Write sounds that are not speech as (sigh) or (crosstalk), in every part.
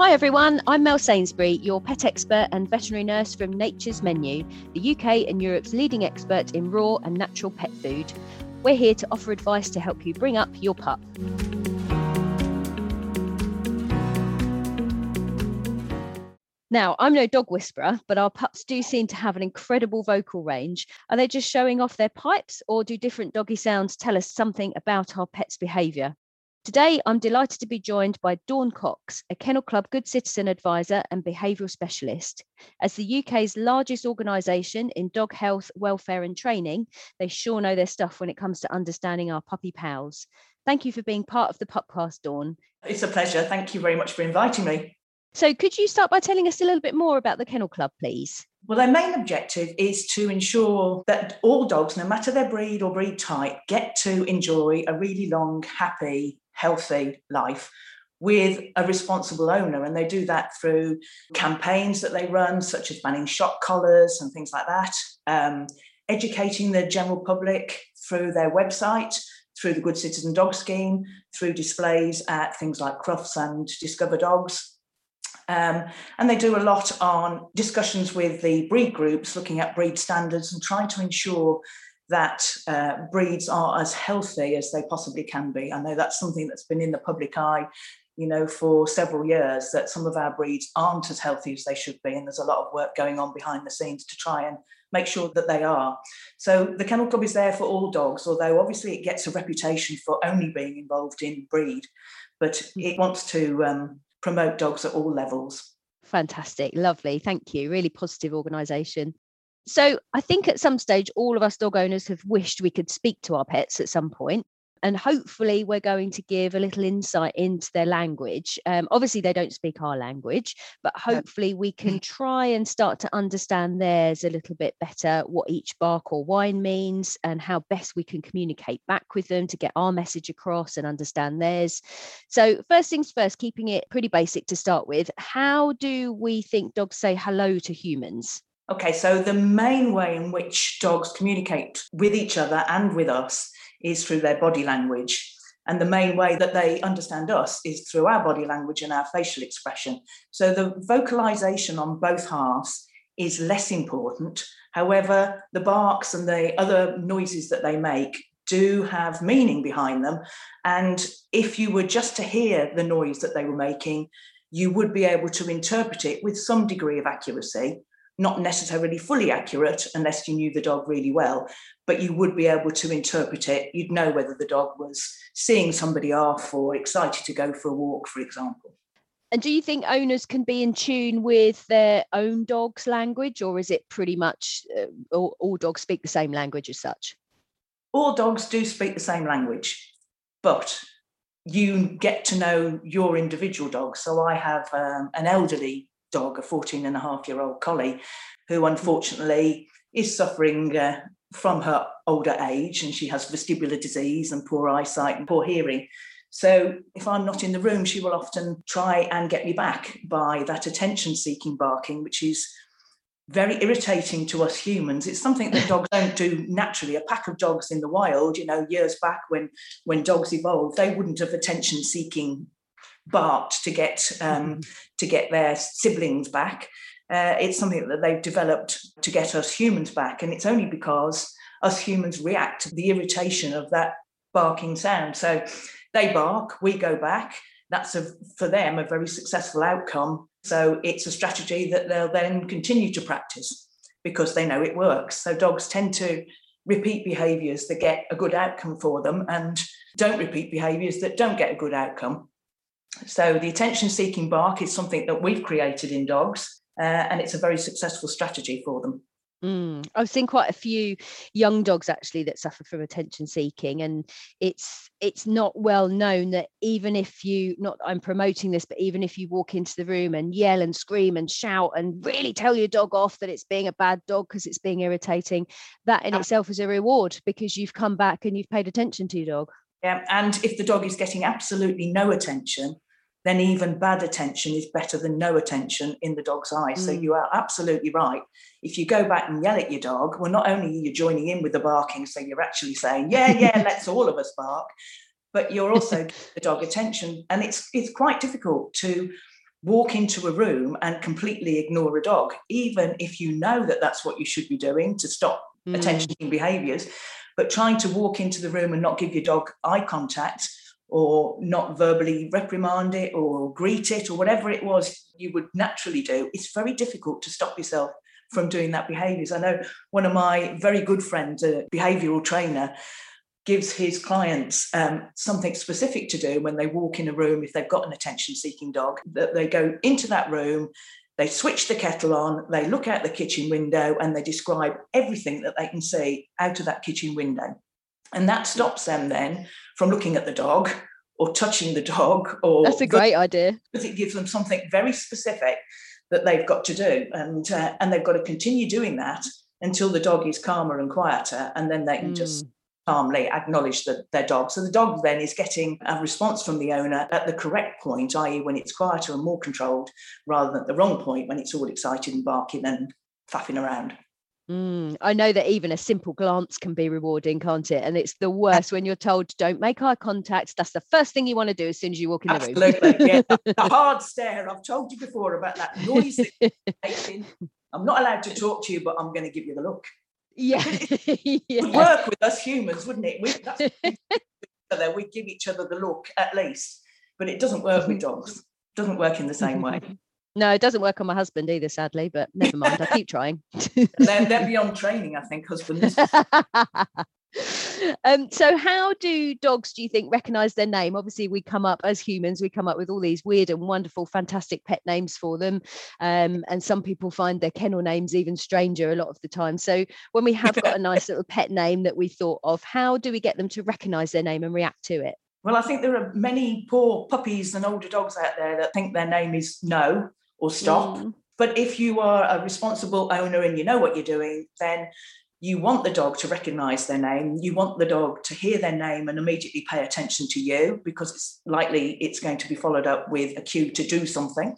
Hi everyone, I'm Mel Sainsbury, your pet expert and veterinary nurse from Nature's Menu, the UK and Europe's leading expert in raw and natural pet food. We're here to offer advice to help you bring up your pup. Now, I'm no dog whisperer, but our pups do seem to have an incredible vocal range. Are they just showing off their pipes, or do different doggy sounds tell us something about our pet's behaviour? Today, I'm delighted to be joined by Dawn Cox, a Kennel Club Good Citizen Advisor and Behavioural Specialist. As the UK's largest organisation in dog health, welfare, and training, they sure know their stuff when it comes to understanding our puppy pals. Thank you for being part of the Pupcast, Dawn. It's a pleasure. Thank you very much for inviting me. So, could you start by telling us a little bit more about the Kennel Club, please? Well, their main objective is to ensure that all dogs, no matter their breed or breed type, get to enjoy a really long, happy, healthy life with a responsible owner. And they do that through campaigns that they run, such as banning shock collars and things like that, um, educating the general public through their website, through the Good Citizen Dog Scheme, through displays at things like Crufts and Discover Dogs. Um, and they do a lot on discussions with the breed groups, looking at breed standards and trying to ensure that uh, breeds are as healthy as they possibly can be. I know that's something that's been in the public eye, you know, for several years, that some of our breeds aren't as healthy as they should be. And there's a lot of work going on behind the scenes to try and make sure that they are. So the Kennel Club is there for all dogs, although obviously it gets a reputation for only being involved in breed, but it wants to um, promote dogs at all levels. Fantastic, lovely, thank you. Really positive organisation. So I think at some stage, all of us dog owners have wished we could speak to our pets at some point and hopefully we're going to give a little insight into their language. Um, obviously they don't speak our language but hopefully we can try and start to understand theirs a little bit better what each bark or whine means and how best we can communicate back with them to get our message across and understand theirs. So first things first keeping it pretty basic to start with how do we think dogs say hello to humans Okay, so the main way in which dogs communicate with each other and with us is through their body language. And the main way that they understand us is through our body language and our facial expression. So the vocalization on both halves is less important. However, the barks and the other noises that they make do have meaning behind them. And if you were just to hear the noise that they were making, you would be able to interpret it with some degree of accuracy not necessarily fully accurate unless you knew the dog really well, but you would be able to interpret it. You'd know whether the dog was seeing somebody off or excited to go for a walk, for example. And do you think owners can be in tune with their own dog's language, or is it pretty much uh, all, all dogs speak the same language as such? All dogs do speak the same language, but you get to know your individual dog. So I have um, an elderly dog, a 14 and a half year old collie, who unfortunately is suffering uh, from her older age and she has vestibular disease and poor eyesight and poor hearing. So if I'm not in the room, she will often try and get me back by that attention seeking barking, which is very irritating to us humans. It's something that dogs don't do naturally. A pack of dogs in the wild, you know, years back when when dogs evolved, they wouldn't have attention seeking barked to get um, mm-hmm. to get their siblings back. Uh, it's something that they've developed to get us humans back, and it's only because us humans react to the irritation of that barking sound. So they bark, we go back. That's a, for them a very successful outcome. So it's a strategy that they'll then continue to practice because they know it works. So dogs tend to repeat behaviors that get a good outcome for them and don't repeat behaviors that don't get a good outcome. So the attention seeking bark is something that we've created in dogs, uh, and it's a very successful strategy for them. Mm. I've seen quite a few young dogs actually that suffer from attention seeking, and it's it's not well known that even if you not I'm promoting this, but even if you walk into the room and yell and scream and shout and really tell your dog off that it's being a bad dog because it's being irritating, that in itself is a reward because you've come back and you've paid attention to your dog. Yeah, and if the dog is getting absolutely no attention, then even bad attention is better than no attention in the dog's eyes. Mm. So you are absolutely right. If you go back and yell at your dog, well, not only are you joining in with the barking, so you're actually saying, yeah, yeah, (laughs) let's all of us bark, but you're also giving the dog attention. And it's it's quite difficult to walk into a room and completely ignore a dog, even if you know that that's what you should be doing to stop mm. attention behaviors. But trying to walk into the room and not give your dog eye contact or not verbally reprimand it or greet it or whatever it was you would naturally do, it's very difficult to stop yourself from doing that behaviors. I know one of my very good friends, a behavioral trainer, gives his clients um, something specific to do when they walk in a room if they've got an attention seeking dog that they go into that room they switch the kettle on they look out the kitchen window and they describe everything that they can see out of that kitchen window. And that stops them then from looking at the dog or touching the dog or that's a great idea. because it gives them something very specific that they've got to do. And uh, and they've got to continue doing that until the dog is calmer and quieter and then they can mm. just calmly acknowledge the, their dog. So the dog then is getting a response from the owner at the correct point, i.e., when it's quieter and more controlled, rather than at the wrong point when it's all excited and barking and faffing around. Mm, I know that even a simple glance can be rewarding, can't it? And it's the worst when you're told don't make eye contact. That's the first thing you want to do as soon as you walk in the Absolutely, room. yeah. The hard stare. I've told you before about that noise (laughs) that. I'm not allowed to talk to you, but I'm going to give you the look. Yeah. (laughs) yeah. would work with us humans, wouldn't it? We, that's (laughs) we give each other the look at least, but it doesn't work with dogs. It doesn't work in the same way. (laughs) No, it doesn't work on my husband either, sadly, but never mind. I keep trying. they're, they're beyond training, I think, husbands. Um, so how do dogs do you think recognize their name? Obviously we come up as humans we come up with all these weird and wonderful fantastic pet names for them um, and some people find their kennel names even stranger a lot of the time. So when we have got a (laughs) nice little pet name that we thought of how do we get them to recognize their name and react to it? Well i think there are many poor puppies and older dogs out there that think their name is no or stop. Mm. But if you are a responsible owner and you know what you're doing, then you want the dog to recognize their name. You want the dog to hear their name and immediately pay attention to you because it's likely it's going to be followed up with a cue to do something.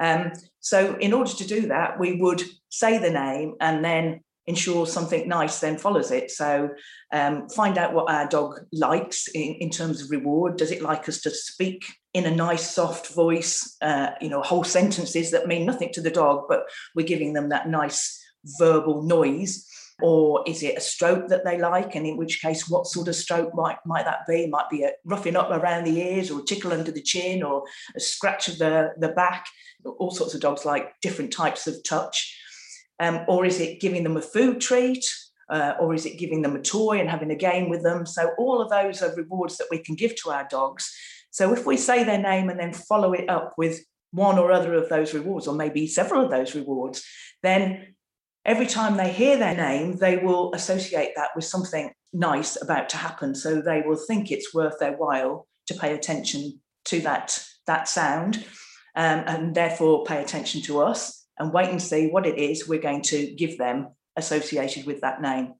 Um, so in order to do that we would say the name and then ensure something nice then follows it. So um, find out what our dog likes in, in, terms of reward. Does it like us to speak in a nice soft voice? Uh, you know whole sentences that mean nothing to the dog but we're giving them that nice verbal noise or is it a stroke that they like? And in which case, what sort of stroke might, might that be? Might be a roughing up around the ears or tickle under the chin or a scratch of the, the back. All sorts of dogs like different types of touch. Um, or is it giving them a food treat? Uh, or is it giving them a toy and having a game with them? So, all of those are rewards that we can give to our dogs. So, if we say their name and then follow it up with one or other of those rewards, or maybe several of those rewards, then every time they hear their name, they will associate that with something nice about to happen. So they will think it's worth their while to pay attention to that, that sound um, and therefore pay attention to us and wait and see what it is we're going to give them associated with that name.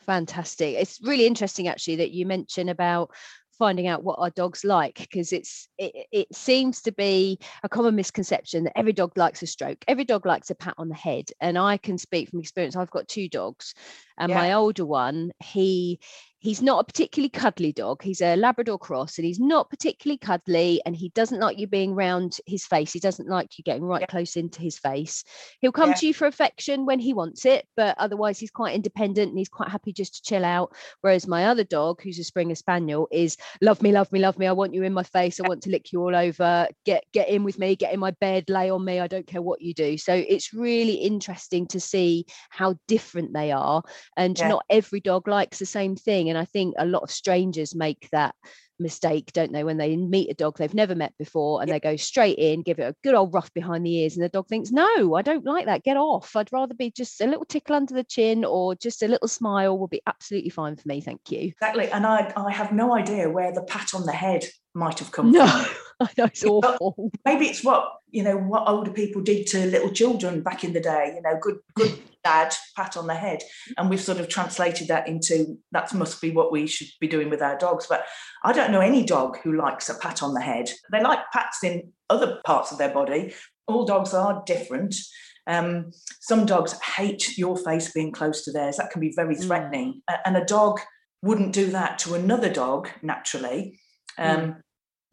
Fantastic. It's really interesting actually that you mention about finding out what our dogs like because it's it, it seems to be a common misconception that every dog likes a stroke every dog likes a pat on the head and i can speak from experience i've got two dogs and yeah. my older one he he's not a particularly cuddly dog. He's a Labrador cross and he's not particularly cuddly and he doesn't like you being round his face. He doesn't like you getting right yeah. close into his face. He'll come yeah. to you for affection when he wants it, but otherwise he's quite independent and he's quite happy just to chill out. Whereas my other dog, who's a Springer Spaniel, is love me, love me, love me. I want you in my face. I want to lick you all over. Get get in with me, get in my bed, lay on me. I don't care what you do. So it's really interesting to see how different they are. And yeah. not every dog likes the same thing and I think a lot of strangers make that mistake, don't they, when they meet a dog they've never met before and yep. they go straight in, give it a good old rough behind the ears, and the dog thinks, No, I don't like that. Get off. I'd rather be just a little tickle under the chin or just a little smile will be absolutely fine for me. Thank you. Exactly. And I, I have no idea where the pat on the head might have come no, from. (laughs) (laughs) I know it's awful. Maybe it's what you know what older people did to little children back in the day. You know, good good (laughs) dad pat on the head and we've sort of translated that into that must be what we should be doing with our dogs but i don't know any dog who likes a pat on the head they like pats in other parts of their body all dogs are different um, some dogs hate your face being close to theirs that can be very mm. threatening mm. and a dog wouldn't do that to another dog naturally um, mm.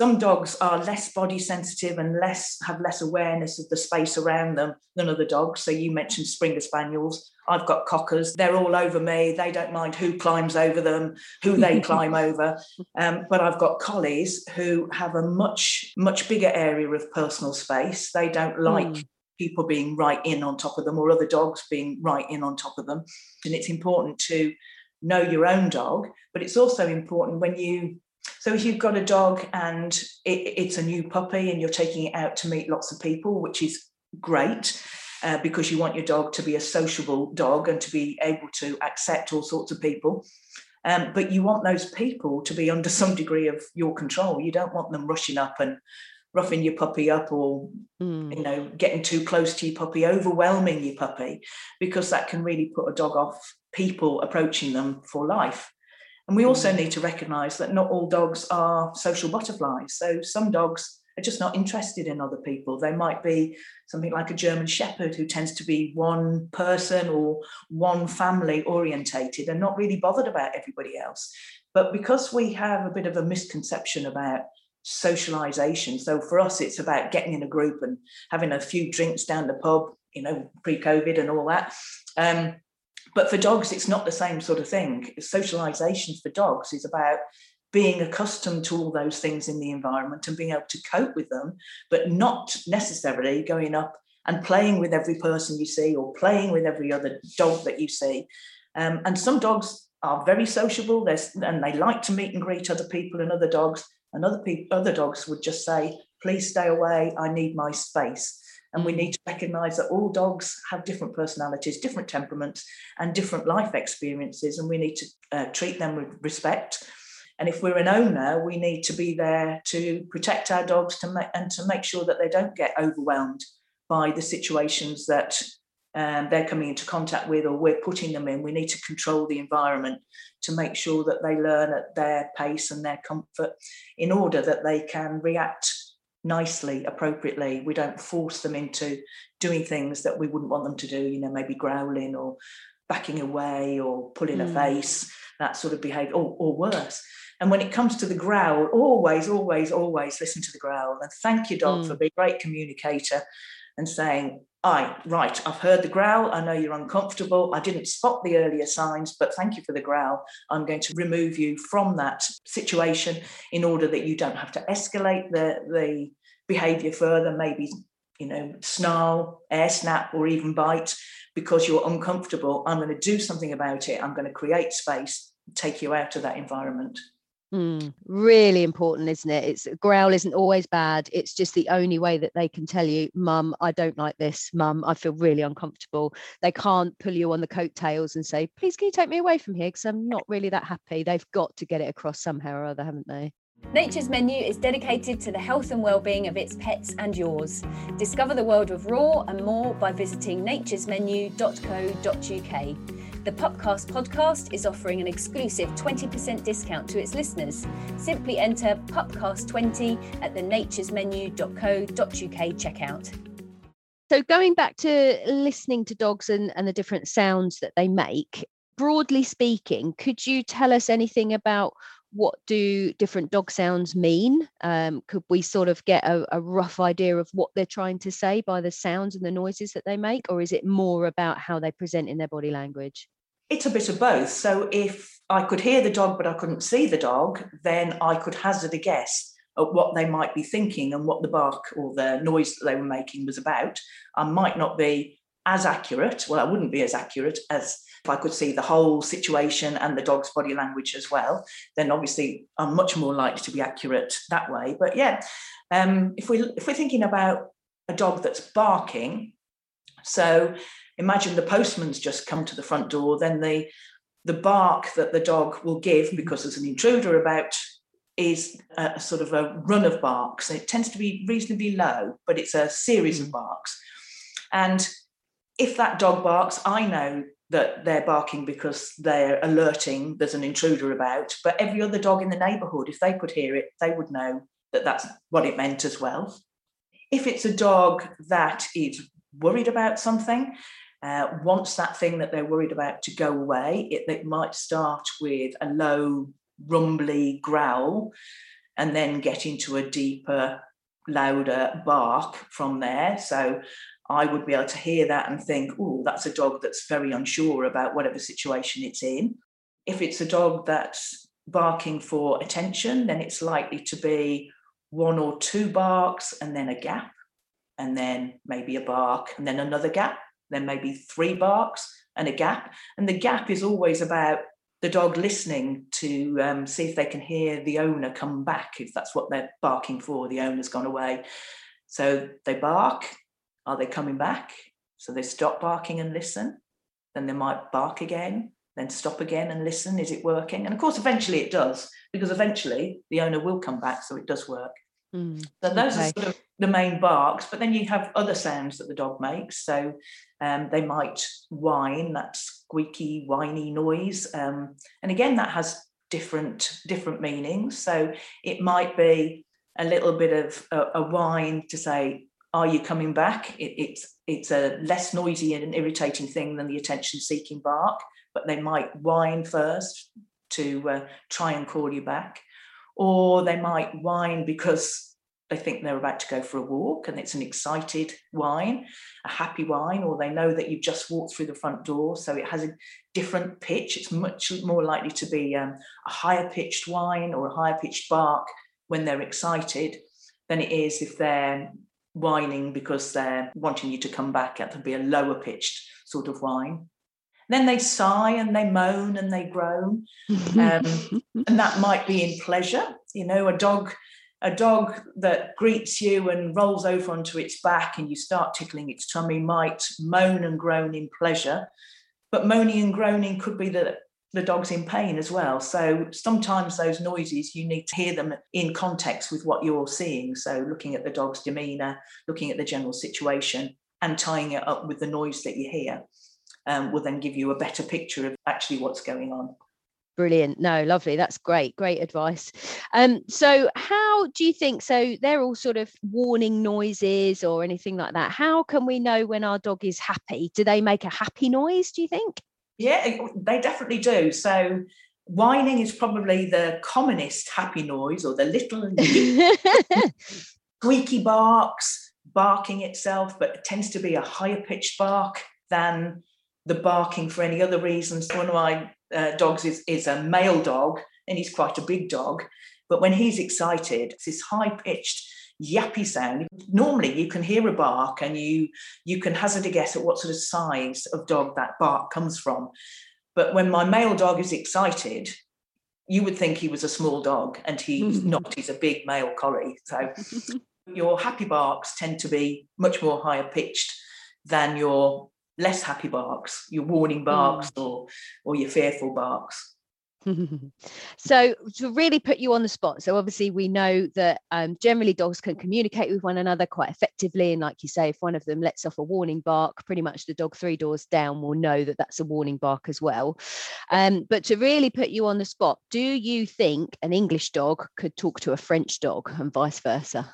Some dogs are less body sensitive and less have less awareness of the space around them than other dogs. So you mentioned Springer Spaniels. I've got cockers. They're all over me. They don't mind who climbs over them, who they (laughs) climb over. Um, but I've got collies who have a much, much bigger area of personal space. They don't like mm. people being right in on top of them or other dogs being right in on top of them. And it's important to know your own dog, but it's also important when you so if you've got a dog and it, it's a new puppy and you're taking it out to meet lots of people, which is great. Uh, because you want your dog to be a sociable dog and to be able to accept all sorts of people. Um, but you want those people to be under (laughs) some degree of your control. You don't want them rushing up and roughing your puppy up or mm. you know getting too close to your puppy overwhelming your puppy because that can really put a dog off people approaching them for life and we also mm. need to recognize that not all dogs are social butterflies. So some dogs are just not interested in other people. They might be something like a German Shepherd who tends to be one person or one family orientated and not really bothered about everybody else. But because we have a bit of a misconception about socialization, so for us, it's about getting in a group and having a few drinks down the pub, you know, pre COVID and all that. Um, but for dogs, it's not the same sort of thing. Socialization for dogs is about being accustomed to all those things in the environment and being able to cope with them, but not necessarily going up and playing with every person you see or playing with every other dog that you see. Um, and some dogs are very sociable and they like to meet and greet other people and other dogs. And other other dogs would just say, "Please stay away. I need my space." And we need to recognize that all dogs have different personalities, different temperaments, and different life experiences. And we need to uh, treat them with respect. And if we're an owner, we need to be there to protect our dogs to make, and to make sure that they don't get overwhelmed by the situations that um, they're coming into contact with or we're putting them in. We need to control the environment to make sure that they learn at their pace and their comfort in order that they can react nicely, appropriately. We don't force them into doing things that we wouldn't want them to do, you know, maybe growling or backing away or pulling mm. a face, that sort of behavior, or, or worse. And when it comes to the growl, always, always, always listen to the growl and thank your dog mm. for being a great communicator and saying, I right, I've heard the growl. I know you're uncomfortable. I didn't spot the earlier signs, but thank you for the growl. I'm going to remove you from that situation in order that you don't have to escalate the, the behavior further, maybe, you know, snarl, air snap, or even bite because you're uncomfortable. I'm going to do something about it. I'm going to create space, take you out of that environment. Mm, really important, isn't it? It's growl isn't always bad. It's just the only way that they can tell you, Mum, I don't like this. Mum, I feel really uncomfortable. They can't pull you on the coattails and say, Please, can you take me away from here? Because I'm not really that happy. They've got to get it across somehow or other, haven't they? Nature's Menu is dedicated to the health and well-being of its pets and yours. Discover the world of raw and more by visiting naturesmenu.co.uk. The Pupcast podcast is offering an exclusive 20% discount to its listeners. Simply enter Pupcast20 at the naturesmenu.co.uk checkout. So, going back to listening to dogs and, and the different sounds that they make, broadly speaking, could you tell us anything about what do different dog sounds mean? Um, could we sort of get a, a, rough idea of what they're trying to say by the sounds and the noises that they make, or is it more about how they present in their body language? It's a bit of both. So if I could hear the dog but I couldn't see the dog, then I could hazard a guess at what they might be thinking and what the bark or the noise that they were making was about. I might not be as accurate. Well, I wouldn't be as accurate as if I could see the whole situation and the dog's body language as well, then obviously I'm much more likely to be accurate that way. But yeah, um, if we if we're thinking about a dog that's barking, so imagine the postman's just come to the front door, then the the bark that the dog will give mm-hmm. because there's an intruder about is a, sort of a run of barks. It tends to be reasonably low, but it's a series of mm. barks. And if that dog barks, I know that they're barking because they're alerting there's an intruder about. But every other dog in the neighbourhood, if they could hear it, they would know that that's what it meant as well. If it's a dog that is worried about something, uh, wants that thing that they're worried about to go away, it, it might start with a low, rumbly growl. and then get into a deeper, louder bark from there. So I would be able to hear that and think, oh, that's a dog that's very unsure about whatever situation it's in. If it's a dog that's barking for attention, then it's likely to be one or two barks and then a gap, and then maybe a bark and then another gap, then maybe three barks and a gap. And the gap is always about the dog listening to um, see if they can hear the owner come back, if that's what they're barking for, the owner's gone away. So they bark, are they coming back? So they stop barking and listen. Then they might bark again, then stop again and listen. Is it working? And of course, eventually it does, because eventually the owner will come back, so it does work. Mm, so those okay. are sort of the main barks, but then you have other sounds that the dog makes. So um, they might whine, that squeaky, whiny noise. Um, and again, that has different different meanings. So it might be a little bit of a, a whine to say, "Are you coming back?" It, it's it's a less noisy and an irritating thing than the attention-seeking bark, but they might whine first to uh, try and call you back, or they might whine because they think they're about to go for a walk and it's an excited whine, a happy whine, or they know that you've just walked through the front door. So it has a different pitch. It's much more likely to be um, a higher pitched whine or a higher pitched bark when they're excited than it is if they're whining because they're wanting you to come back. It would be a lower pitched sort of whine. Then they sigh and they moan and they groan. (laughs) Um, and that might be in pleasure. You know, a dog a dog that greets you and rolls over onto its back and you start tickling its tummy might moan and groan in pleasure but moaning and groaning could be that the dog's in pain as well so sometimes those noises you need to hear them in context with what you're seeing so looking at the dog's demeanor looking at the general situation and tying it up with the noise that you hear um, will then give you a better picture of actually what's going on Brilliant. No, lovely. That's great. Great advice. Um, so how do you think so they're all sort of warning noises or anything like that? How can we know when our dog is happy? Do they make a happy noise, do you think? Yeah, they definitely do. So whining is probably the commonest happy noise or the little (laughs) (laughs) squeaky barks, barking itself, but it tends to be a higher pitched bark than the barking for any other reasons. One of my uh, dogs is, is a male dog and he's quite a big dog. But when he's excited, it's this high pitched yappy sound. Normally you can hear a bark and you you can hazard a guess at what sort of size of dog that bark comes from. But when my male dog is excited, you would think he was a small dog and he's (laughs) not, he's a big male collie. So (laughs) your happy barks tend to be much more higher pitched than your less happy barks, your warning barks mm. or or your fearful barks. (laughs) so to really put you on the spot so obviously we know that um, generally dogs can communicate with one another quite effectively and like you say if one of them lets off a warning bark pretty much the dog three doors down will know that that's a warning bark as well um, but to really put you on the spot do you think an english dog could talk to a french dog and vice versa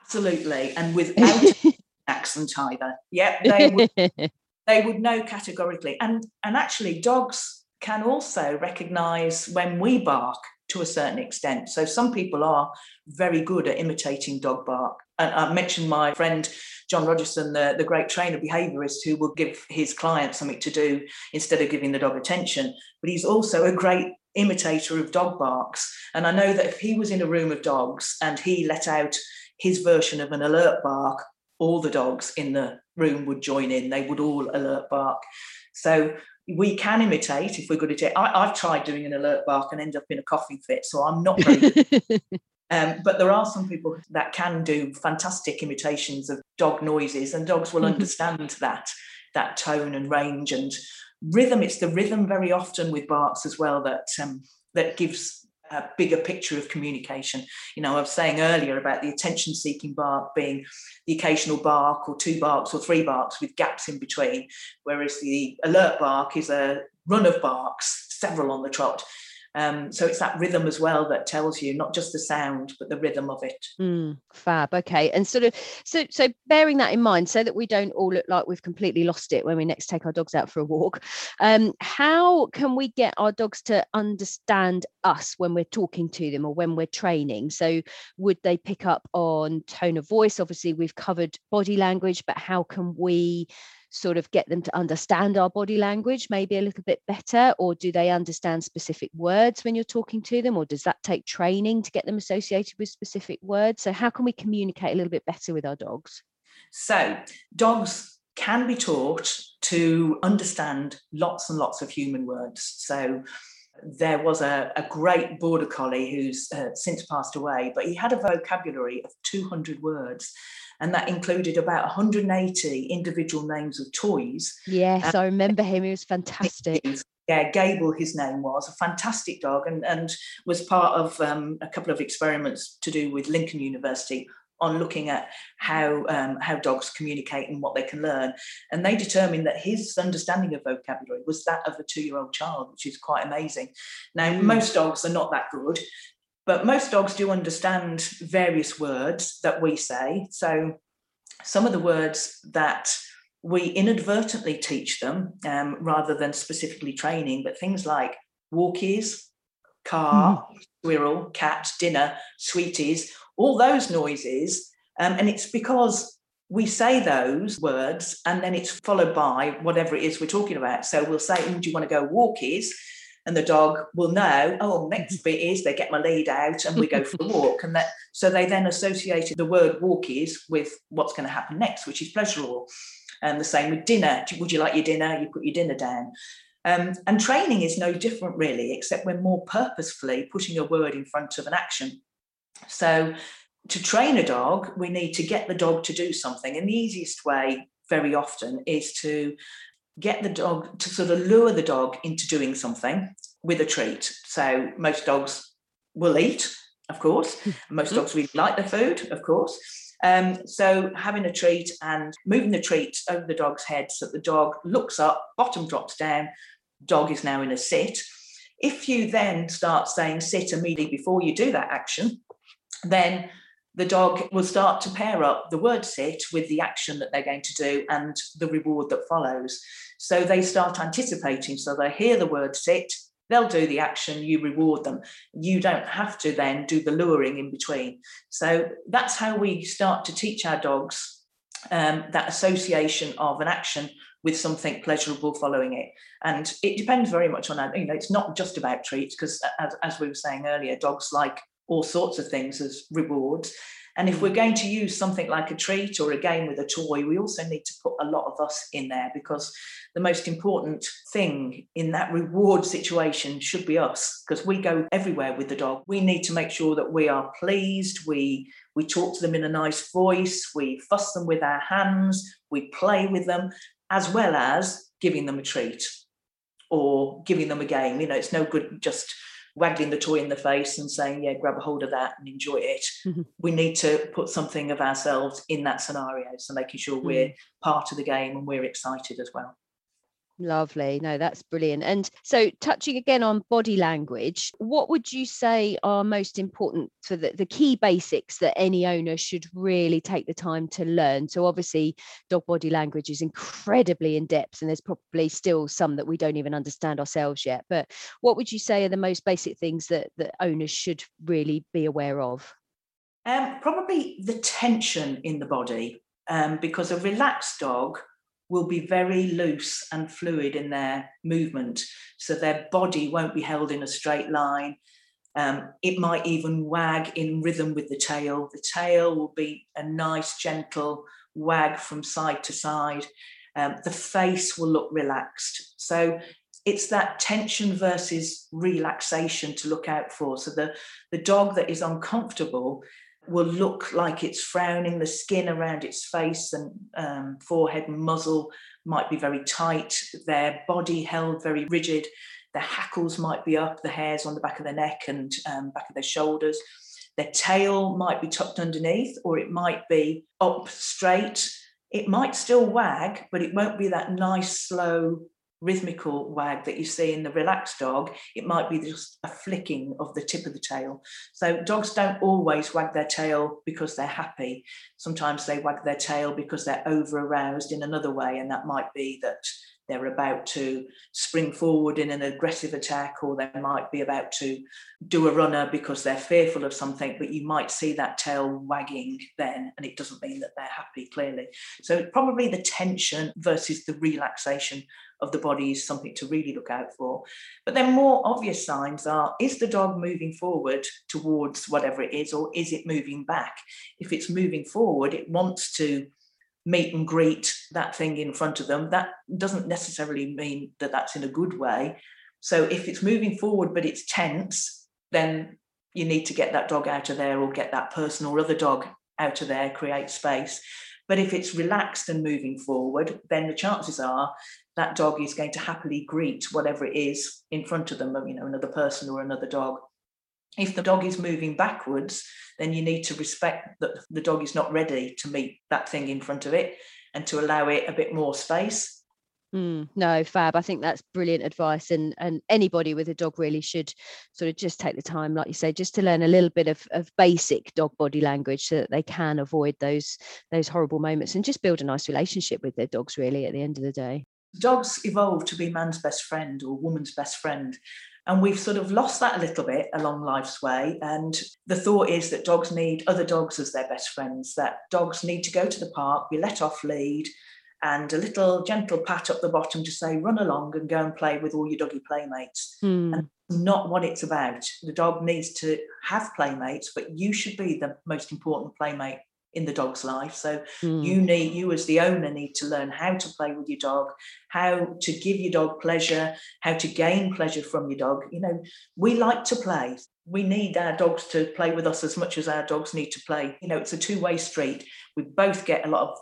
absolutely and without (laughs) accent either. Yeah, they would, (laughs) they would know categorically. And, and actually, dogs can also recognize when we bark to a certain extent. So some people are very good at imitating dog bark. And I mentioned my friend John Rogerson, the, the great trainer behaviorist who will give his client something to do instead of giving the dog attention. But he's also a great imitator of dog barks. And I know that if he was in a room of dogs and he let out his version of an alert bark, all the dogs in the room would join in. They would all alert bark. So we can imitate if we're good at it. I, have tried doing an alert bark and end up in a coughing fit, so I'm not very good. (laughs) um, but there are some people that can do fantastic imitations of dog noises, and dogs will mm-hmm. (laughs) understand that that tone and range and rhythm. It's the rhythm very often with barks as well that um, that gives a bigger picture of communication. You know, I was saying earlier about the attention seeking bark being the occasional bark or two barks or three barks with gaps in between, whereas the alert bark is a run of barks, several on the trot. Um, so it's that rhythm as well that tells you not just the sound, but the rhythm of it. Mm, fab. Okay. And sort of so so bearing that in mind, so that we don't all look like we've completely lost it when we next take our dogs out for a walk. Um, how can we get our dogs to understand us when we're talking to them or when we're training? So would they pick up on tone of voice? Obviously, we've covered body language, but how can we sort of get them to understand our body language maybe a little bit better or do they understand specific words when you're talking to them or does that take training to get them associated with specific words? So how can we communicate a little bit better with our dogs? So dogs can be taught to understand lots and lots of human words. So there was a, a great border collie who's uh, since passed away but he had a vocabulary of 200 words and that included about 180 individual names of toys. Yes, I remember him. He was fantastic. Yeah, Gable, his name was a fantastic dog, and and was part of um, a couple of experiments to do with Lincoln University on looking at how um, how dogs communicate and what they can learn. And they determined that his understanding of vocabulary was that of a two-year-old child, which is quite amazing. Now, mm. most dogs are not that good, but most dogs do understand various words that we say. So some of the words that we inadvertently teach them um, rather than specifically training, but things like walkies, car, mm. squirrel, cat, dinner, sweeties, all those noises. Um, and it's because we say those words and then it's followed by whatever it is we're talking about. So we'll say, oh, Do you want to go walkies? And the dog will know oh (laughs) next bit is they get my lead out and we go for a walk. And that so they then associated the word walkies with what's going to happen next which is pleasurable and the same with dinner. Would you like your dinner? You put your dinner down. Um, and training is no different really except we're more purposefully putting a word in front of an action. So to train a dog we need to get the dog to do something and the easiest way very often is to get the dog to sort of lure the dog into doing something with a treat. So most dogs will eat, of course. most mm-hmm. dogs really like the food, of course. Um, so having a treat and moving the treat over the dog's head so that the dog looks up, bottom drops down, dog is now in a sit. If you then start saying sit immediately before you do that action, then the dog will start to pair up the word sit with the action that they're going to do and the reward that follows. So they start anticipating. So they hear the word sit, they'll do the action, you reward them. You don't have to then do the luring in between. So that's how we start to teach our dogs um, that association of an action with something pleasurable following it. And it depends very much on. You know, it's not just about treats, because as, as we were saying earlier, dogs like all sorts of things as rewards. And if we're mm. going to use something like a treat or a game with a toy, we also need to put a lot of us in there because the most important thing in that reward situation should be us because we go everywhere with the dog. We need to make sure that we are pleased, we we talk to them in a nice voice, we fuss them with our hands, we play with them, as well as giving them a treat or giving them a game. You know, it's no good just waggling the toy in the face and saying, yeah, grab a hold of that and enjoy it. Mm-hmm. We need to put something of ourselves in that scenario. So making sure mm-hmm. we're part of the game and we're excited as well. Lovely. No, that's brilliant. And so, touching again on body language, what would you say are most important for the, the key basics that any owner should really take the time to learn? So, obviously, dog body language is incredibly in depth, and there's probably still some that we don't even understand ourselves yet. But what would you say are the most basic things that, that owners should really be aware of? Um, probably the tension in the body, um, because a relaxed dog will be very loose and fluid in their movement. So their body won't be held in a straight line. Um, it might even wag in rhythm with the tail. The tail will be a nice, gentle wag from side to side. Um, the face will look relaxed. So it's that tension versus relaxation to look out for. So the, the dog that is uncomfortable will look like it's frowning. The skin around its face and um, forehead and muzzle might be very tight, their body held very rigid, their hackles might be up, the hairs on the back of their neck and um, back of their shoulders. Their tail might be tucked underneath, or it might be up straight. It might still wag, but it won't be that nice, slow rhythmical wag that you see in the relaxed dog, it might be just a flicking of the tip of the tail. So dogs don't always wag their tail because they're happy. Sometimes they wag their tail because they're over aroused in another way, and that might be that they're about to spring forward in an aggressive attack, or they might be about to do a runner because they're fearful of something, but you might see that tail wagging then, and it doesn't mean that they're happy, clearly. So, probably the tension versus the relaxation of the body is something to really look out for. But then, more obvious signs are is the dog moving forward towards whatever it is, or is it moving back? If it's moving forward, it wants to meet and greet that thing in front of them. That doesn't necessarily mean that that's in a good way. So if it's moving forward but it's tense, then you need to get that dog out of there or get that person or other dog out of there, create space. But if it's relaxed and moving forward, then the chances are that dog is going to happily greet whatever it is in front of them, you know, another person or another dog. If the dog is moving backwards, then you need to respect that the dog is not ready to meet that thing in front of it and to allow it a bit more space. Mm, no, fab. I think that's brilliant advice, and and anybody with a dog really should sort of just take the time, like you say, just to learn a little bit of, of basic dog body language, so that they can avoid those those horrible moments and just build a nice relationship with their dogs. Really, at the end of the day, dogs evolved to be man's best friend or woman's best friend, and we've sort of lost that a little bit along life's way. And the thought is that dogs need other dogs as their best friends, that dogs need to go to the park, be let off lead, and a little gentle pat up the bottom to say, run along and go and play with all your doggy playmates. Mm. And not what it's about. The dog needs to have playmates, but you should be the most important playmate in the dog's life. So mm. you need you as the owner need to learn how to play with your dog, how to give your dog pleasure, how to gain pleasure from your dog. You know, we like to play. We need our dogs to play with us as much as our dogs need to play. You know, it's a two-way street. We both get a lot of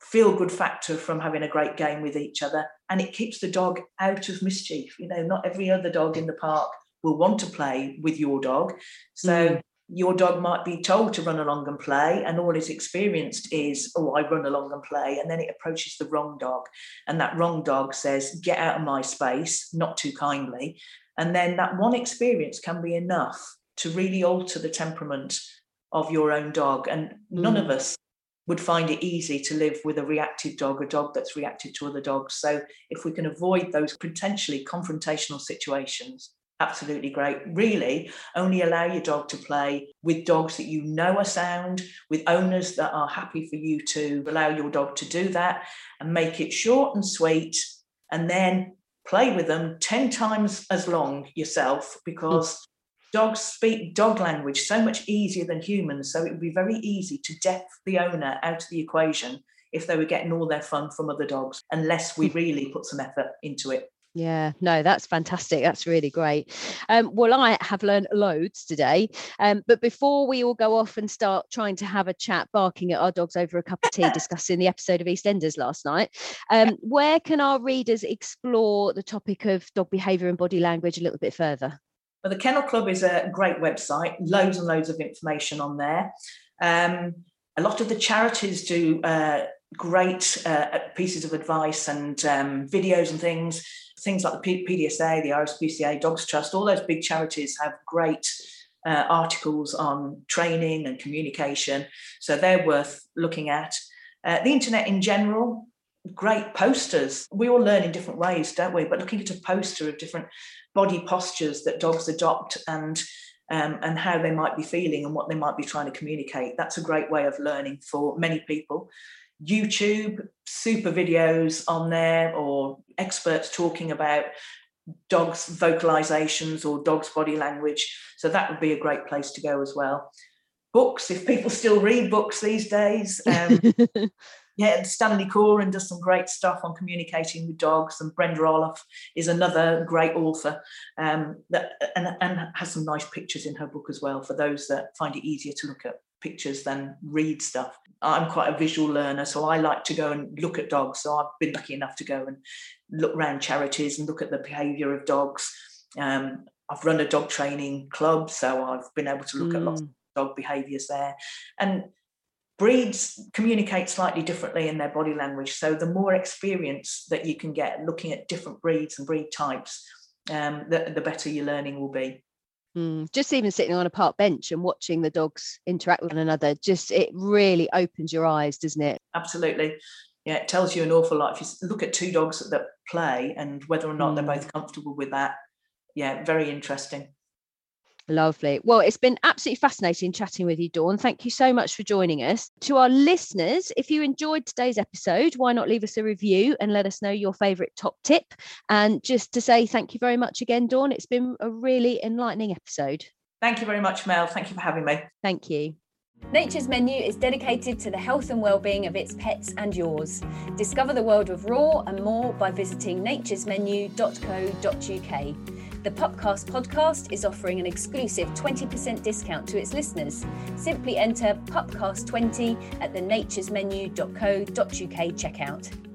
feel good factor from having a great game with each other and it keeps the dog out of mischief. You know, not every other dog in the park will want to play with your dog. So mm your dog might be told to run along and play, and all it's experienced is, oh, I run along and play. And then it approaches the wrong dog. And that wrong dog says, get out of my space, not too kindly. And then that one experience can be enough to really alter the temperament of your own dog. And none mm. of us would find it easy to live with a reactive dog, a dog that's reactive to other dogs. So if we can avoid those potentially confrontational situations, absolutely great. Really, only allow your dog to play with dogs that you know are sound, with owners that are happy for you to allow your dog to do that and make it short and sweet. And then play with them 10 times as long yourself because. Dogs speak dog language so much easier than humans, so it would be very easy to deaf the owner out of the equation if they were getting all their fun from other dogs, unless we (laughs) really put some effort into it. Yeah, no, that's fantastic. That's really great. Um, well, I have learned loads today. Um, but before we all go off and start trying to have a chat, barking at our dogs over a cup of tea, (laughs) discussing the episode of EastEnders last night, um, where can our readers explore the topic of dog behaviour and body language a little bit further? Well, the Kennel Club is a great website, loads and loads of information on there. Um, a lot of the charities do uh, great uh, pieces of advice and um, videos and things things like the PDSA, the RSPCA, Dogs Trust, all those big charities have great uh, articles on training and communication. So they're worth looking at. Uh, the internet in general, great posters. We all learn in different ways, don't we? But looking at a poster of different body postures that dogs adopt and um, and how they might be feeling and what they might be trying to communicate. That's a great way of learning for many people. YouTube, super videos on there, or experts talking about dogs' vocalizations or dogs' body language. So that would be a great place to go as well. Books, if people still read books these days. Um, (laughs) yeah, Stanley Coren does some great stuff on communicating with dogs, and Brenda Aloff is another great author um, that and, and has some nice pictures in her book as well for those that find it easier to look at pictures than read stuff. I'm quite a visual learner, so I like to go and look at dogs. So I've been lucky enough to go and look around charities and look at the behaviour of dogs. Um, I've run a dog training club, so I've been able to look mm. at lots of mm. dog behaviours there. And breeds communicate slightly differently in their body language. So the more experience that you can get looking at different breeds and breed types, um, the, the better your learning will be. Mm, just even sitting on a park bench and watching the dogs interact with one another, just it really opens your eyes, doesn't it? Absolutely. Yeah, it tells you an awful lot. If you look at two dogs that play and whether or not mm. they're both comfortable with that, yeah, very interesting. Lovely. Well, it's been absolutely fascinating chatting with you, Dawn. Thank you so much for joining us. To our listeners, if you enjoyed today's episode, why not leave us a review and let us know your favourite top tip? And just to say thank you very much again, Dawn. It's been a really enlightening episode. Thank you very much, Mel. Thank you for having me. Thank you. Nature's Menu is dedicated to the health and well-being of its pets and yours. Discover the world of raw and more by visiting naturesmenu.co.uk. The Pupcast podcast is offering an exclusive 20% discount to its listeners. Simply enter Pupcast20 at the naturesmenu.co.uk checkout.